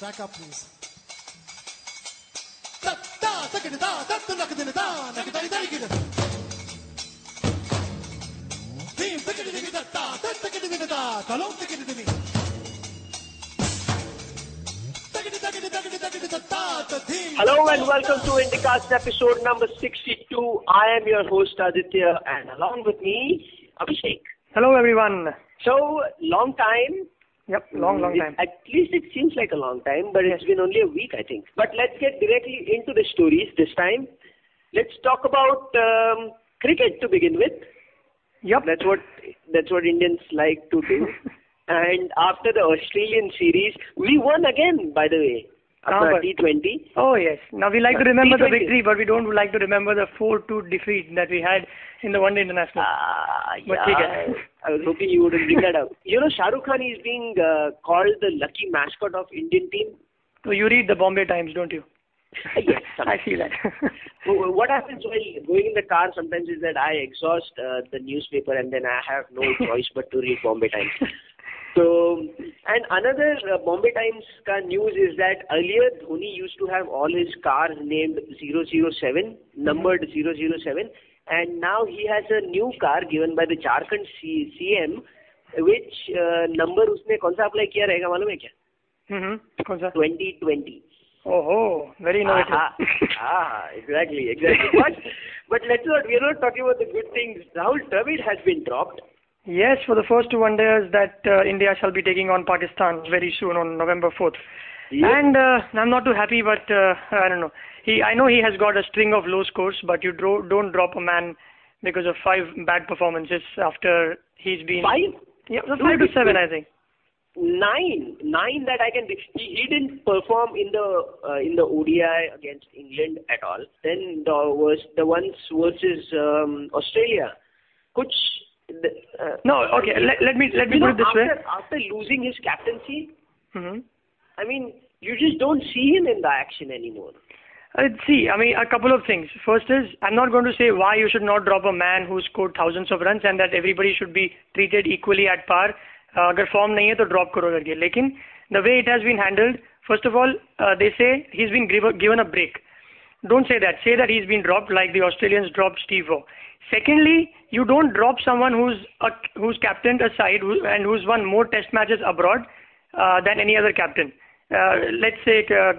Back up, please. Hello and welcome to Indicast episode number 62. I am your host Aditya and along with me, Abhishek. Hello, everyone. So, long time. Yep, long, long It- time. At least it seems like a long time, but it's been only a week, I think. But let's get directly into the stories this time. Let's talk about um, cricket to begin with. Yep. That's what that's what Indians like to do. and after the Australian series, we won again, by the way. Ah, After but- T20. T20. Oh, yes. Now, we like to remember the T20. victory, but we don't like to remember the 4-2 defeat that we had in the one day international. Uh, yeah, I was hoping you wouldn't bring that up. You know, Shahrukh Khan is being uh, called the lucky mascot of Indian team. So you read the Bombay Times, don't you? Uh, yes, I see that. what happens while going in the car sometimes is that I exhaust uh, the newspaper and then I have no choice but to read Bombay Times. So, and another uh, Bombay Times ka news is that earlier Dhoni used to have all his cars named 007, numbered 007, and now he has a new car given by the Jharkhand C- CM, which uh, number उसने कौन सा apply किया रहेगा मालूम है क्या? mm-hmm. कौन सा? 2020. Oh, very innovative. Ah, ah, exactly, exactly. but but let's not. We're not talking about the good things. Rahul Dravid has been dropped. Yes, for the first two one-days that uh, India shall be taking on Pakistan very soon on November 4th. And uh, I'm not too happy, but uh, I don't know. He, I know he has got a string of low scores, but you dro- don't drop a man because of five bad performances after he's been five, Yeah, so five to seven. I think. nine, nine that I can. He, he didn't perform in the uh, in the ODI against England at all. Then the was the ones versus um, Australia, which. The, uh, No, okay. Let, let me let me put know, it this way. after, after losing his captaincy, hmm I mean, you just don't see him in the action anymore. Uh, see, I mean, a couple of things. First is, I'm not going to say why you should not drop a man who scored thousands of runs and that everybody should be treated equally at par. Uh, अगर form नहीं है तो drop करो करके लेकिन the way it has been handled first of all they से he is been given a break don't say that. Say that he's been dropped like the Australians dropped Steve Waugh. Secondly, you don't drop someone who's a, who's captained a side who, and who's won more Test matches abroad uh, than any other captain. Uh, let's say uh,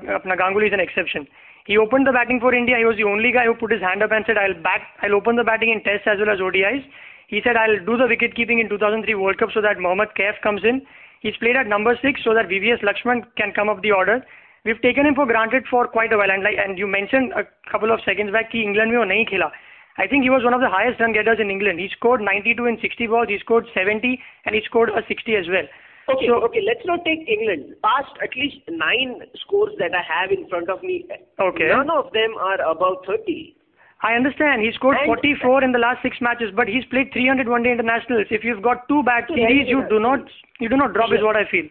He opened the batting for India. He was the only guy who put his hand up and said, "I'll bat. I'll open the batting in Tests as well as ODIs." He said, "I'll do the wicket keeping in 2003 World Cup so that Mohammad Kaif comes in." He's played at number six so that VVS Laxman can come up the order. We've taken him for granted for quite a while, and like and you mentioned a couple of seconds back, he England mein wo nahi khela. I think he was one of the highest run getters in England. He scored 92 in 60 balls, he scored 70, and he scored a 60 as well. Okay, So- okay, let's not take England. Past at least nine scores that I have in front of me, Okay. none of them are above 30. I understand he scored And- 44 in the last six matches, but he's played 300 one-day internationals. If you've got two bad So series, you do not you do not drop is what I feel.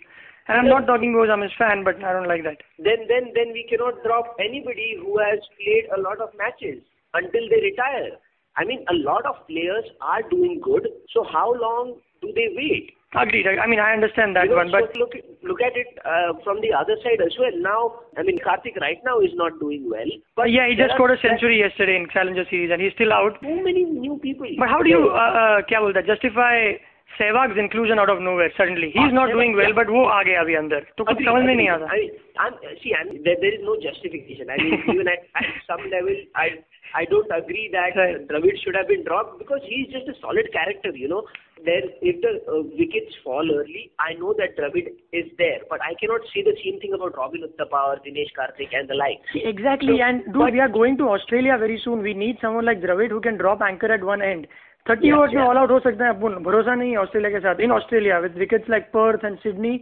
And I'm not talking because I'm his fan, but I don't like that. Then, then, then we cannot drop anybody who has played a lot of matches until they retire. I mean, a lot of players are doing good. So how long do they wait? Agreed. I I mean, I understand that You know, one, but so look look at it uh, from the other side as well. Now, I mean, Karthik right now is not doing well. but yeah, he there just are- scored a century yesterday in Challenger Series, and he's still out. Too many new people. But how do you uh, uh, क्या बोलता है, justify Sehwag's inclusion out of nowhere suddenly. He's ah, not doing well, but वो आ गया अभी अंदर तो कुछ समझ में नहीं आता. I mean, see, I there is no justification. I mean, even at, some level, I I don't agree that right. Dravid should have been dropped because he's just a solid character, you know. Then if the uh, wickets fall early, I know that Dravid is there, but I cannot say the same thing about Robin Uthappa or Dinesh Karthik and the like. Exactly, so, and dude, but, we are going to Australia very soon. We need someone like Dravid who can drop anchor at one end. 30 overs में all out हो सकते हैं अपन भरोसा नहीं है Australia के साथ in Australia with wickets like Perth and Sydney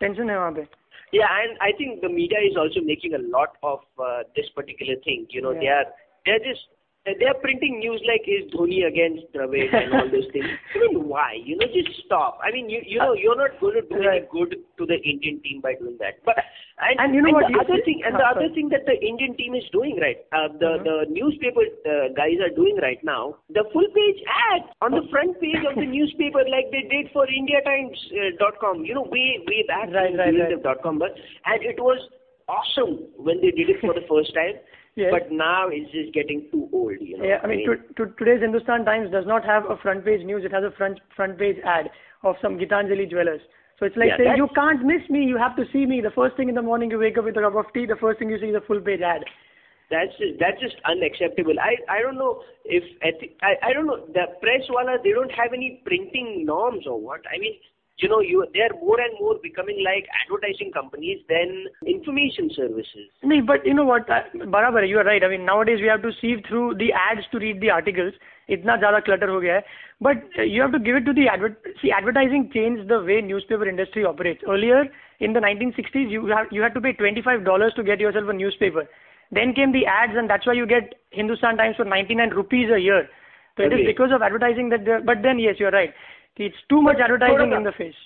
tension है वहाँ पे Yeah, and I think the media is also making a lot of uh, this particular thing. You know, yeah. they are they're just they are printing news like is Dhoni against Dravid and all those things. I mean, why? You know, just stop. I mean, you you know, you're not going to do any good to the Indian team by doing that. But and, And you know what the other thing, and the other thing that the Indian team is doing right, uh, the Mhm. the newspaper uh, guys are doing right now, the full page ad on the front page of the newspaper, like they did for IndiaTimes uh, dot com. You know, way way back Right, right, right. dot com, but and it was awesome when they did it for the first time. Yes. But now it's just getting too old, you know. Yeah, I mean, to, to, today's Hindustan Times does not have a front page news. It has a front front page ad of some Gitanjali jewelers. So it's like saying you can't miss me. You have to see me. The first thing in the morning you wake up with a cup of tea. The first thing you see is a full page ad. That's just, that's just unacceptable. I I don't know if I I don't know the press wala they don't have any printing norms or what. I mean, you know, you they are more and more becoming like advertising companies than information services. No, but you know what, uh, बराबर है, you are right. I mean, nowadays we have to sieve through the ads to read the articles. इतना ज़्यादा clutter हो गया है. But uh, you have to give it to the advert. See, advertising changed the way newspaper industry operates. Earlier, in the 1960s, you have you had to pay $25 to get yourself a newspaper. Then came the ads, and that's why you get Hindustan Times for 99 rupees a year. So it is Okay. because of advertising that. they're- But then, yes, you are right. it's too much advertising in the face.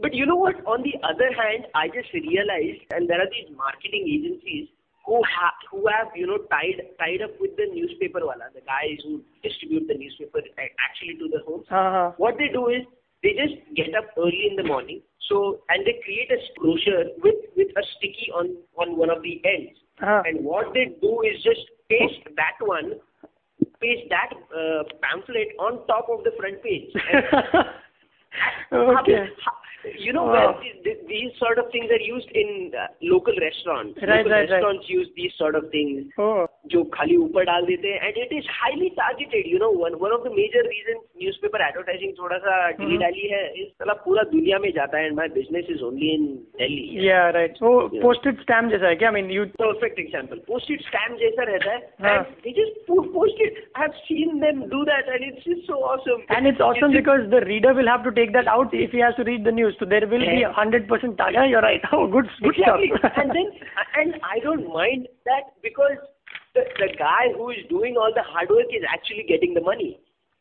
But you know what? On the other hand, I just realized, and there are these marketing agencies who have who have you know tied tied up with the newspaper wala, the guys who distribute the newspaper actually to the homes. Uh-huh. What they do is they just get up early in the morning, so and they create a brochure with with a sticky on on one of the ends. Uh-huh. And what they do is just paste that one, paste that uh, pamphlet on top of the front page. Okay. how- You know Wow. where these, these- these sort of things are used in uh, local restaurants. Right, local right, right. restaurants use these sort of things. Oh. जो खाली ऊपर डाल देते हैं and it is highly targeted you know one one of the major reasons newspaper advertising थोड़ा सा ढीली डाली है इस साला पूरा दुनिया में जाता है and my business is only in Delhi Yeah, right. So Yeah. postage stamp जैसा है क्या? I mean, you. perfect example postage stamp जैसा रहता है हाँ. and they just po- post it I have seen them do that and it's just so awesome And it's awesome just- because the reader will have to take that out if he has to read the news. So there will be a hundred percent tag. Yeah, you're right. Oh, good, good exactly. stuff. and then, and I don't mind that because the, the guy who is doing all the hard work is actually getting the money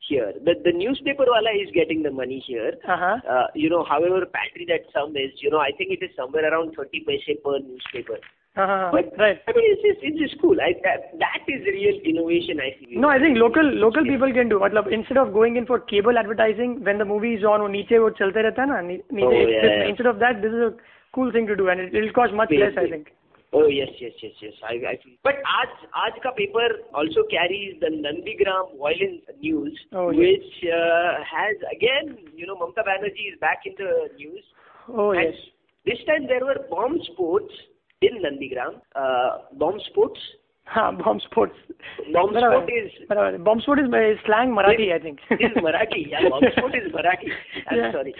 here. The the newspaper wala is getting the money here. Uh-huh. Uh, you know, however patry that sum is, you know, I think it is somewhere around 30 paise per newspaper. Uh-huh. But Right. I mean, it's just it's just cool. I that, that is real innovation. I feel. No, I think local local people can do. मतलब instead of going in for cable advertising when the movie is on, वो नीचे वो चलते रहता है ना नी- नीचे. Oh, it's yeah, just- yeah. Instead of that, this is a cool thing to do, and it will cost much Big, less, I big. think. Oh yes, yes, yes, yes. I, I feel. But आज आज का paper also carries the Nandigram violence news, Oh, yes. which uh, has again, you know, Mamata Banerjee is back in the news. Oh And yes. This time there were bomb sports in Nandigram, uh, bomb sports. Bomb sports sport bomb sport is slang Marathi I think Marathi sport is Marathi sorry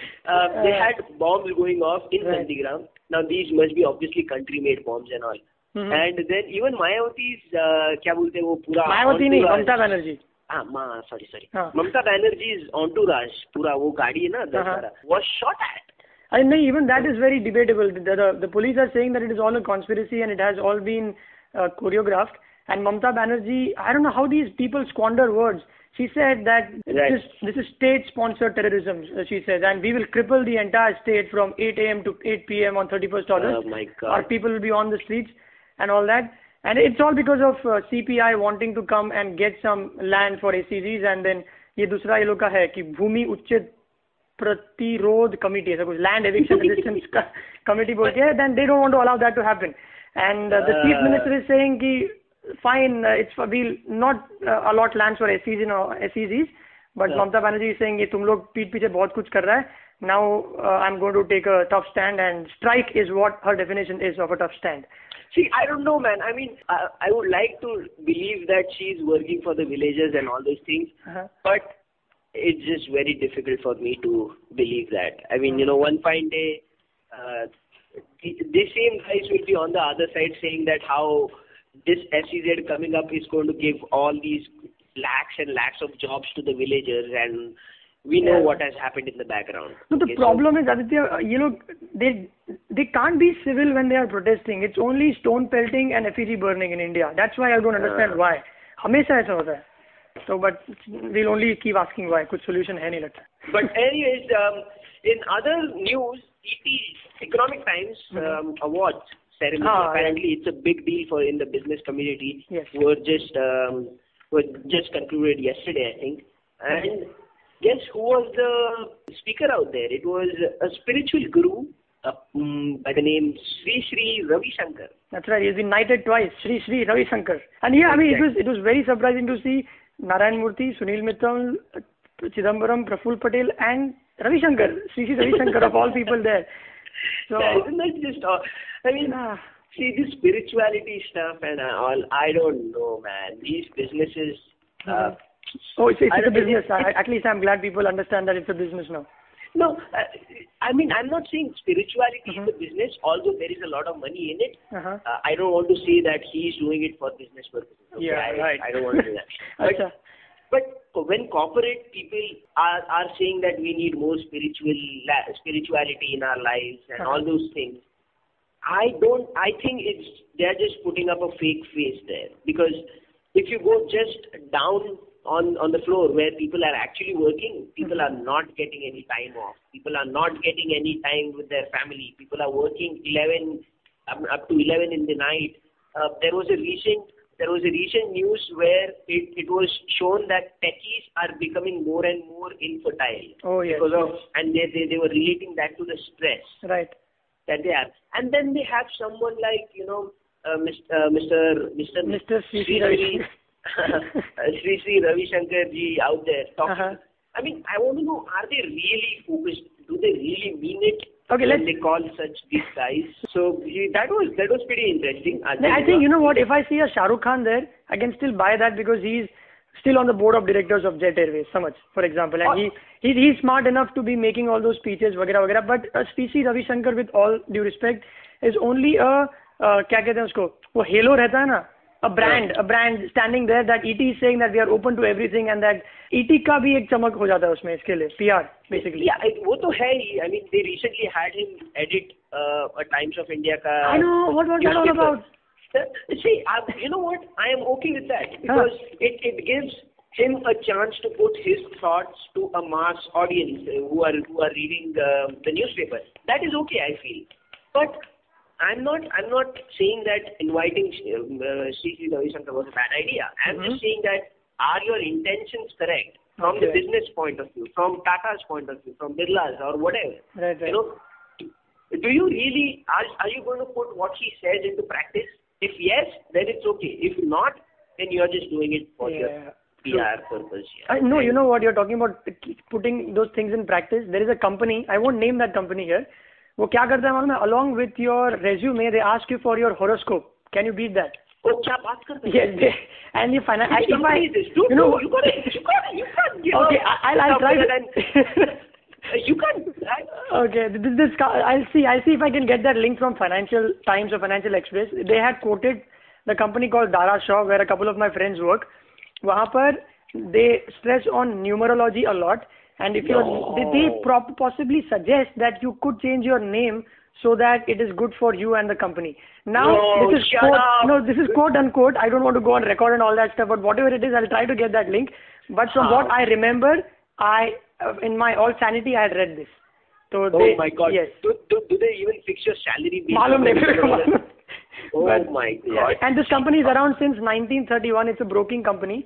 they going off in Nandigram now these must be obviously country made bomb and all and then even Mayawati क्या बोलते हैं वो पूरा मायावती नहीं ममता बनर्जी हाँ sorry sorry Mamata Banerjee is on to राज पूरा वो गाड़ी है ना Dussehra was shot at shot at. I mean, even that is very debatable. The, the, the police are saying that it is all a conspiracy and it has all been uh, choreographed. And Mamta Banerjee, I don't know how these people squander words. She said that Right. this, this is state-sponsored terrorism, uh, she says, and we will cripple the entire state from 8 a.m. to 8 p.m. on 31st August. Oh my God. Our people will be on the streets and all that. And it's all because of uh, CPI wanting to come and get some land for ACGs and then ये दूसरा ये लोग का है कि भूमि उच्चेद प्रतिरोध committee ऐसा कुछ लैंड एविक्शन रेजिस्टेंस कमिटी बोल के है then they don't want to allow that to happen and the chief. Minister is saying कि fine it's will not allot lands for एससीज in SEZs but Mamata Banerjee is saying ये तुम लोग पीठ पीछे बहुत कुछ कर रहा है now I am going to take a tough stand and strike is what her definition is of a tough stand See, I don't know, man. I mean, I, I would like to believe that she's working for the villagers and all those things, Uh-huh. but it's just very difficult for me to believe that. I mean, you know, one fine day, uh, the, the same guys will be on the other side saying that how this SEZ coming up is going to give all these lakhs and lakhs of jobs to the villagers, and we know Yeah. what has happened in the background. No, the Okay, so- problem is, Aditya, uh, you know, they they can't be civil when they are protesting. It's only stone pelting and effigy burning in India. That's why I don't understand Uh. why. हमेशा ऐसा होता है So, but we'll only keep asking why. कुछ solution है नहीं लगता. But anyways, um, in other news, ET Economic Times um, awards ceremony. Ah, Apparently, it's a big deal for in the business community. Yes. Were just um, were just concluded yesterday, I think. And guess who was the speaker out there? It was a spiritual guru uh, mm, by the name Sri Sri Ravi Shankar. That's right. He's been knighted twice. Sri Sri Ravi Shankar. And yeah, I mean, it was it was very surprising to see Narayan Murthy, Sunil Mittal, Chidambaram, Praful Patel, and Ravi Shankar. Sri Sri Ravi Shankar of all people there. So isn't that just all? I mean, Ah. see this spirituality stuff and all. I don't know, man. These businesses. Uh, oh, it's, it's I a business. it- I, at least I'm glad people understand that it's a business now. No, uh, I mean, I'm not saying spirituality Mhm. is a business, although there is a lot of money in it. Uh-huh. Uh, I don't want to say that he's doing it for business purposes. Okay? Yeah, I, right. I don't want to do that. but, but when corporate people are, are saying that we need more spiritual la- spirituality in our lives and Uh-huh. all those things, I don't. I think it's they're just putting up a fake face there because if you go just down on on the floor where people are actually working, people are not getting any time off. People are not getting any time with their family. People are working 11 up, up to 11 in the night. Uh, there was a recent there was a recent news where it, it was shown that techies are becoming more and more infertile Oh, yes. because of and they, they they were relating that to the stress Right. that they have. And then they have someone like, you know, uh, Mr. Uh, Mr. Mr. Mr. Sri Sri Ravi uh, Sri Sri Ravi Shankar ji out there talking. Uh-huh. I mean, I want to know, are they really focused? Do they really mean it? Okay, when let's- they call such big guys. So he, that was that was pretty interesting. No, I think you know what. If I see a Shah Rukh Khan there, I can still buy that because he's still on the board of directors of Jet Airways, so much, for example, and he, he he's smart enough to be making all those speeches, वगैरह वगैरह. But uh, PC Ravi Shankar, with all due respect, is only a uh, क्या कहते हैं उसको वो halo रहता है ना a brand a brand standing there that ET is saying that we are open to everything and that ET का भी एक चमक हो जाता है उसमें इसके लिए PR basically. Yeah, it, वो तो है ही. I mean, they recently had him edit uh, a Times of India ka. I know what was that all newspaper. about. Uh, See, I, you know what? I am okay with that because it, it gives him a chance to put his thoughts to a mass audience uh, who are who are reading uh, the newspaper. That is okay, I feel. But I'm not I'm not saying that inviting uh, Sri Sri Ravi Shankar was a bad idea. I'm Mhm. just saying that are your intentions correct from the business point of view, from Tata's point of view, from Birla's or whatever. Right, right. You know, do you really are are you going to put what he says into practice? If yes, then it's okay. If not, then you are just doing it for Yeah. your PR purpose. I know, you know what you're talking about, putting those things in practice. There is a company, I won't name that company here. वो क्या करता है मालूम है? Along with your resume, they ask you for your horoscope. Can you beat that? Oh, क्या बात करते हैं? Yes, they, and you find I, Which if I, company is this? Dude, you know, you gotta, you gotta, you can't give okay, up I, I'll, I'll try somewhere to. and- you can't. I, okay, this, this co- I'll see. I'll see if I can get that link from Financial Times or Financial Express. They had quoted the company called Dara Shaw, where a couple of my friends work. वहाँ पर they stress on numerology a lot, and if you're they, they prop- possibly suggest that you could change your name so that it is good for you and the company. Now No, this is quote, up. no, this is quote unquote. I don't want to go on record and all that stuff, but whatever it is, I'll try to get that link. But from what I remember, I uh, in my all sanity, I had read this. So oh they, my God. Yes. Do, do, do they even fix your salary? based Oh But- my yeah. God. And this company is around since 1931. It's a broking company.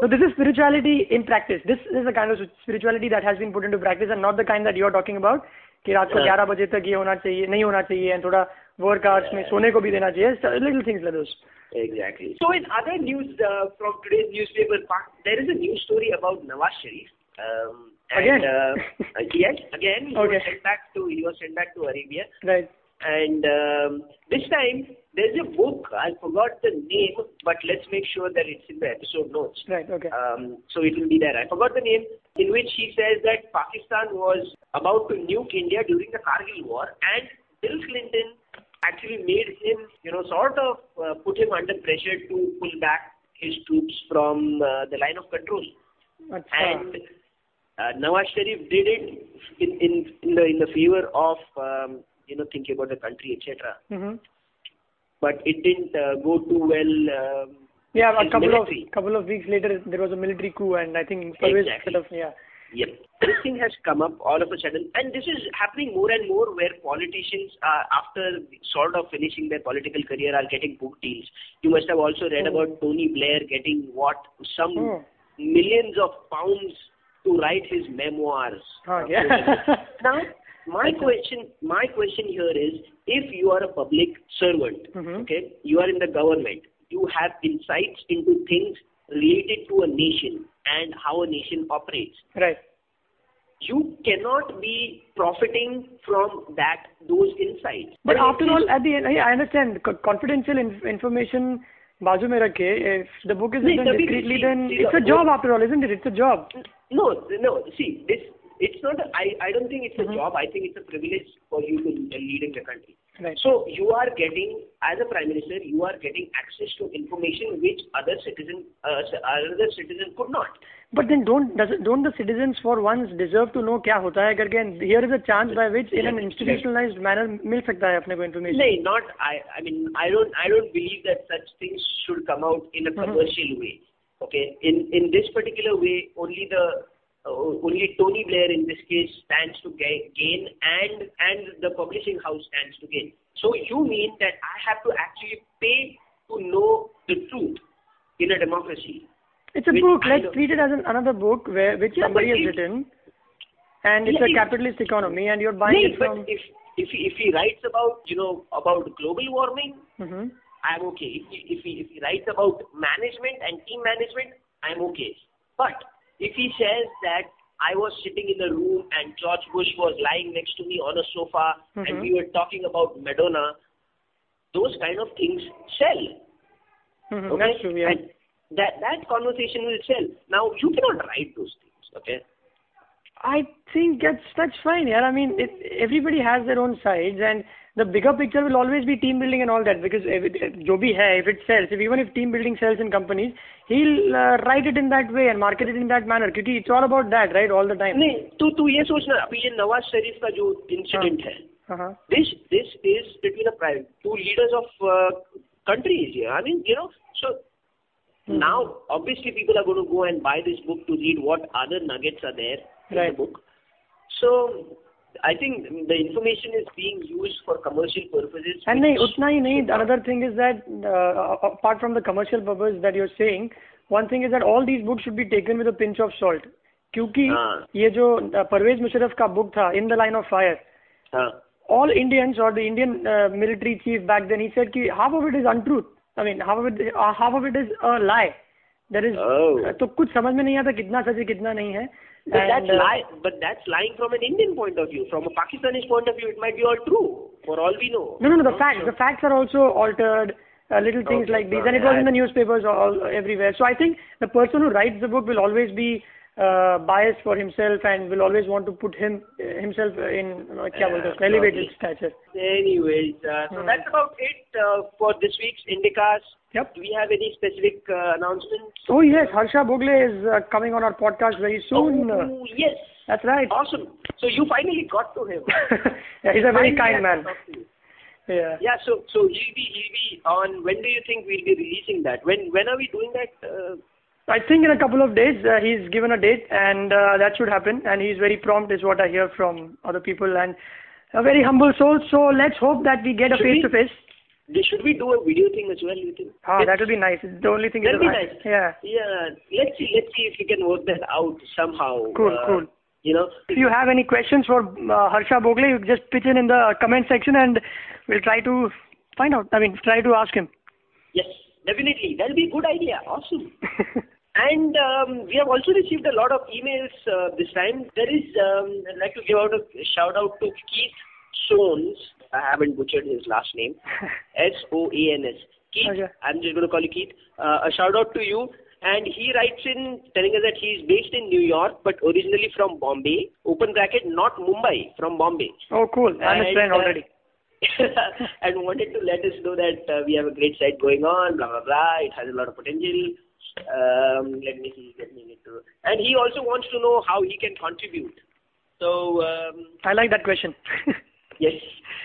So this is spirituality in practice. This is the kind of spirituality that has been put into practice and not the kind that you're talking about. कि रात को Yeah. 11 बजे तक ये होना चाहिए नहीं होना चाहिए and थोड़ा work hours में सोने को भी देना चाहिए So, little things like those. Exactly. So in other news uh, from today's newspaper, part- there is a news story about Nawaz Sharif. Um, and, Again? Uh, uh, yes, again. He Okay. was sent back to he was sent back to Arabia, Right. and um, this time there's a book, I forgot the name, but let's make sure that it's in the episode notes. Right, okay. Um, so it will be there. I forgot the name, in which he says that Pakistan was about to nuke India during the Kargil War, and Bill Clinton actually made him, you know, sort of uh, put him under pressure to pull back his troops from uh, the line of control. That's and uh, Nawaz Sharif did it in, in, in, the, in the fever of. Um, you know, thinking about the country, etc. Mm-hmm. But it didn't uh, go too well um, Yeah, a couple military. of couple of weeks later, there was a military coup, and I think Exactly. sort of yeah. Yep. This thing has come up all of a sudden, and this is happening more and more where politicians, uh, after sort of finishing their political career, are getting book deals. You must have also read Oh. about Tony Blair getting what some Oh. millions of pounds to write his memoirs. Oh, yeah. now, my question, my question here is, if you are a public servant, Mhm. okay, you are in the government, you have insights into things related to a nation and how a nation operates right. you cannot be profiting from that those insights. But And after it all, is- at the end, I I understand co- confidential inf- information. बाजू में रखे if the book is नहीं, written तभी- discreetly see- then see, it's the a job book- after all isn't it it's a job no, no. See, this it's not. A, I I don't think it's a Mhm. job. I think it's a privilege for you to lead in the country. right So you are getting, as a prime minister, you are getting access to information which other citizen, uh, other citizen could not. but then don't does it, don't the citizens for once deserve to know क्या होता है करके and here is a chance by which in an institutionalized manner मिल सकता है अपने को information No, not I. I mean, I don't. I don't believe that such things should come out in a Mhm. commercial way. Okay. In in this particular way, only the uh, only Tony Blair in this case stands to gain, and and the publishing house stands to gain. So you mean that I have to actually pay to know the truth in a democracy? it's a book let's treat it as an, another book where which somebody has written and it's a capitalist economy and you're buying it from but if if he, if he writes about you know about global warming, Mhm. I'm okay. If he, if he if he writes about management and team management, I'm okay. If he says that I was sitting in the room and George Bush was lying next to me on a sofa Mhm. and we were talking about Madonna, those kind of things sell. Mhm, Okay? that's true yeah And that that conversation will sell. Now you cannot write those things. Okay. I think that's that's fine. Yeah, I mean, it, everybody has their own sides, and the bigger picture will always be team building and all that. Because if it, जो भी है, if it sells, if even if team building sells in companies, he'll uh, write it in that way and market it in that manner. क्योंकि it's all about that, right? All the time. नहीं तू तू ये सोचना अभी ये नवाज शरीफ का जो इंसिडेंट है Uh-huh. this this is between a private two leaders of uh, countries here. I mean, you know, so Mhm. now obviously people are going to go and buy this book to read what other nuggets are there in Right. the book. So I think the information is being used for commercial purposes. And नहीं which उतना ही नहीं. should not- Another thing is that uh, apart from the commercial purpose that you're saying, one thing is that all these books should be taken with a pinch of salt. क्योंकि हाँ. ये जो uh, Parvez Musharraf का book था in the line of fire हाँ. all Indians or the Indian uh, military chief back then, he said ki half of it is untruth. I mean, half of it, uh, half of it is a lie. There is, Oh. uh, तो कुछ समझ में नहीं आता कितना सच है कितना नहीं है. but, and, that's uh, li- but that's lying from an Indian point of view. From a Pakistani point of view, it might be all true, for all we know. No, no, no. The, facts, the facts are also altered. Uh, little things okay, like these, and it was in the newspapers all everywhere. So I think the person who writes the book will always be uh, biased for himself and will always want to put him uh, himself in uh, uh, elevated stature. Anyways, uh, so hmm. that's about it uh, for this week's Indicast. Yep. Do we have any specific uh, announcements? Oh yes, Harsha Bhogle is uh, coming on our podcast very soon. Oh, yes. That's right. Awesome. So you finally got to him. yeah, he's a very Finally kind man. to talk to you. Yeah. Yeah. So so he'll be he'll be on. When do you think we'll be releasing that? When when are we doing that? Uh, I think in a couple of days uh, he's given a date, and uh, that should happen. And he's very prompt, is what I hear from other people, and a very humble soul. So let's hope that we get a Should face to face. Should we do a video thing as well? You think? Ah, that would be nice. It's the only thing. That'll is be nice. Yeah. Yeah. Let's see. Let's see if we can work that out somehow. Cool. Uh, cool. You know. If you have any questions for uh, Harsha Bhogle, you just pitch in in the comment section, and we'll try to find out. I mean, try to ask him. Yes, definitely. That'll be a good idea. Awesome. And um, we have also received a lot of emails uh, this time. There is, um, I'd like to give out a shout out to Keith Soans. I haven't butchered his last name. S O A N S. Keith, Okay. I'm just going to call you Keith. Uh, a shout out to you. And he writes in telling us that he is based in New York but originally from Bombay. Open bracket, not Mumbai, from Bombay. oh, cool. I'm And, friend uh, already. and wanted to let us know that uh, we have a great site going on, blah, blah, blah. It has a lot of potential. Um, let me see, let me get to And he also wants to know how he can contribute. So, um, I like that question. yes,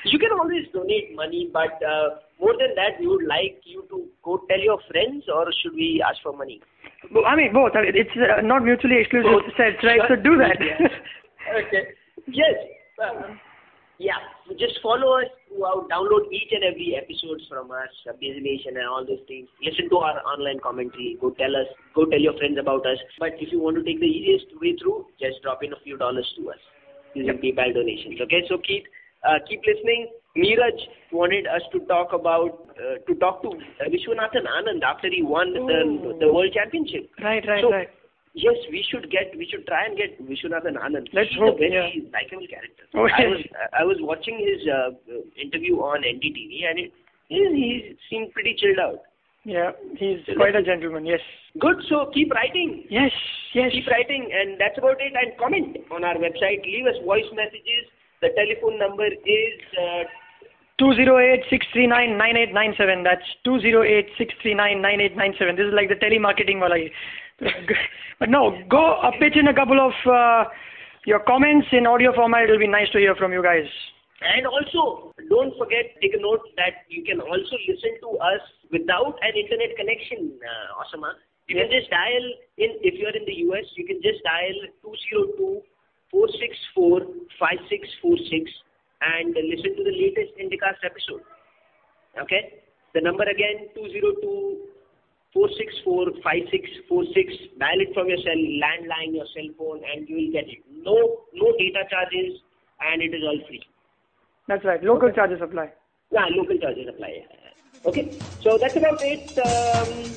you can always donate money, but uh, more than that, we would like you to go tell your friends, or should we ask for money? I mean, both. I mean, it's uh, not mutually exclusive Both. sets, right? So do that. Yeah. okay. Yes. Uh, yeah. Just follow us throughout. Download each and every episodes from us, Nation and all those things. Listen to our online commentary. Go tell us. Go tell your friends about us. But if you want to take the easiest way through, just drop in a few dollars to us using PayPal donations. Okay. So keep uh, keep listening. Neeraj wanted us to talk about uh, to talk to Viswanathan Anand after he won the the world championship. right, right, So, right. Yes, we should get, we should try and get Viswanathan Anand. Let's He's hope, a very yeah. likable character. Oh, I was, I was watching his uh, interview on NDTV and it, he, he seemed pretty chilled out. Yeah, he's quite a gentleman. Yes. Good, so keep writing. Yes, yes. Keep writing and that's about it and comment on our website. Leave us voice messages. The telephone number is uh, 208-639-9897. That's 208-639-9897. This is like the telemarketing wala. hi. But no, go uh, pitch in a couple of uh, your comments in audio format. It will be nice to hear from you guys. And also, don't forget, take a note that you can also listen to us without an internet connection, uh, Osama. You can just dial in, if you're in the US, you can just dial 202-464-5646 and listen to the latest Indicast episode. Okay? The number again, 202-464-5646. Dial it from your cell, landline, your cell phone, and you will get it. No, no data charges, and it is all free. That's right. Local charges apply. Yeah, local charges apply. yeah, yeah. Okay, so that's about it. Um,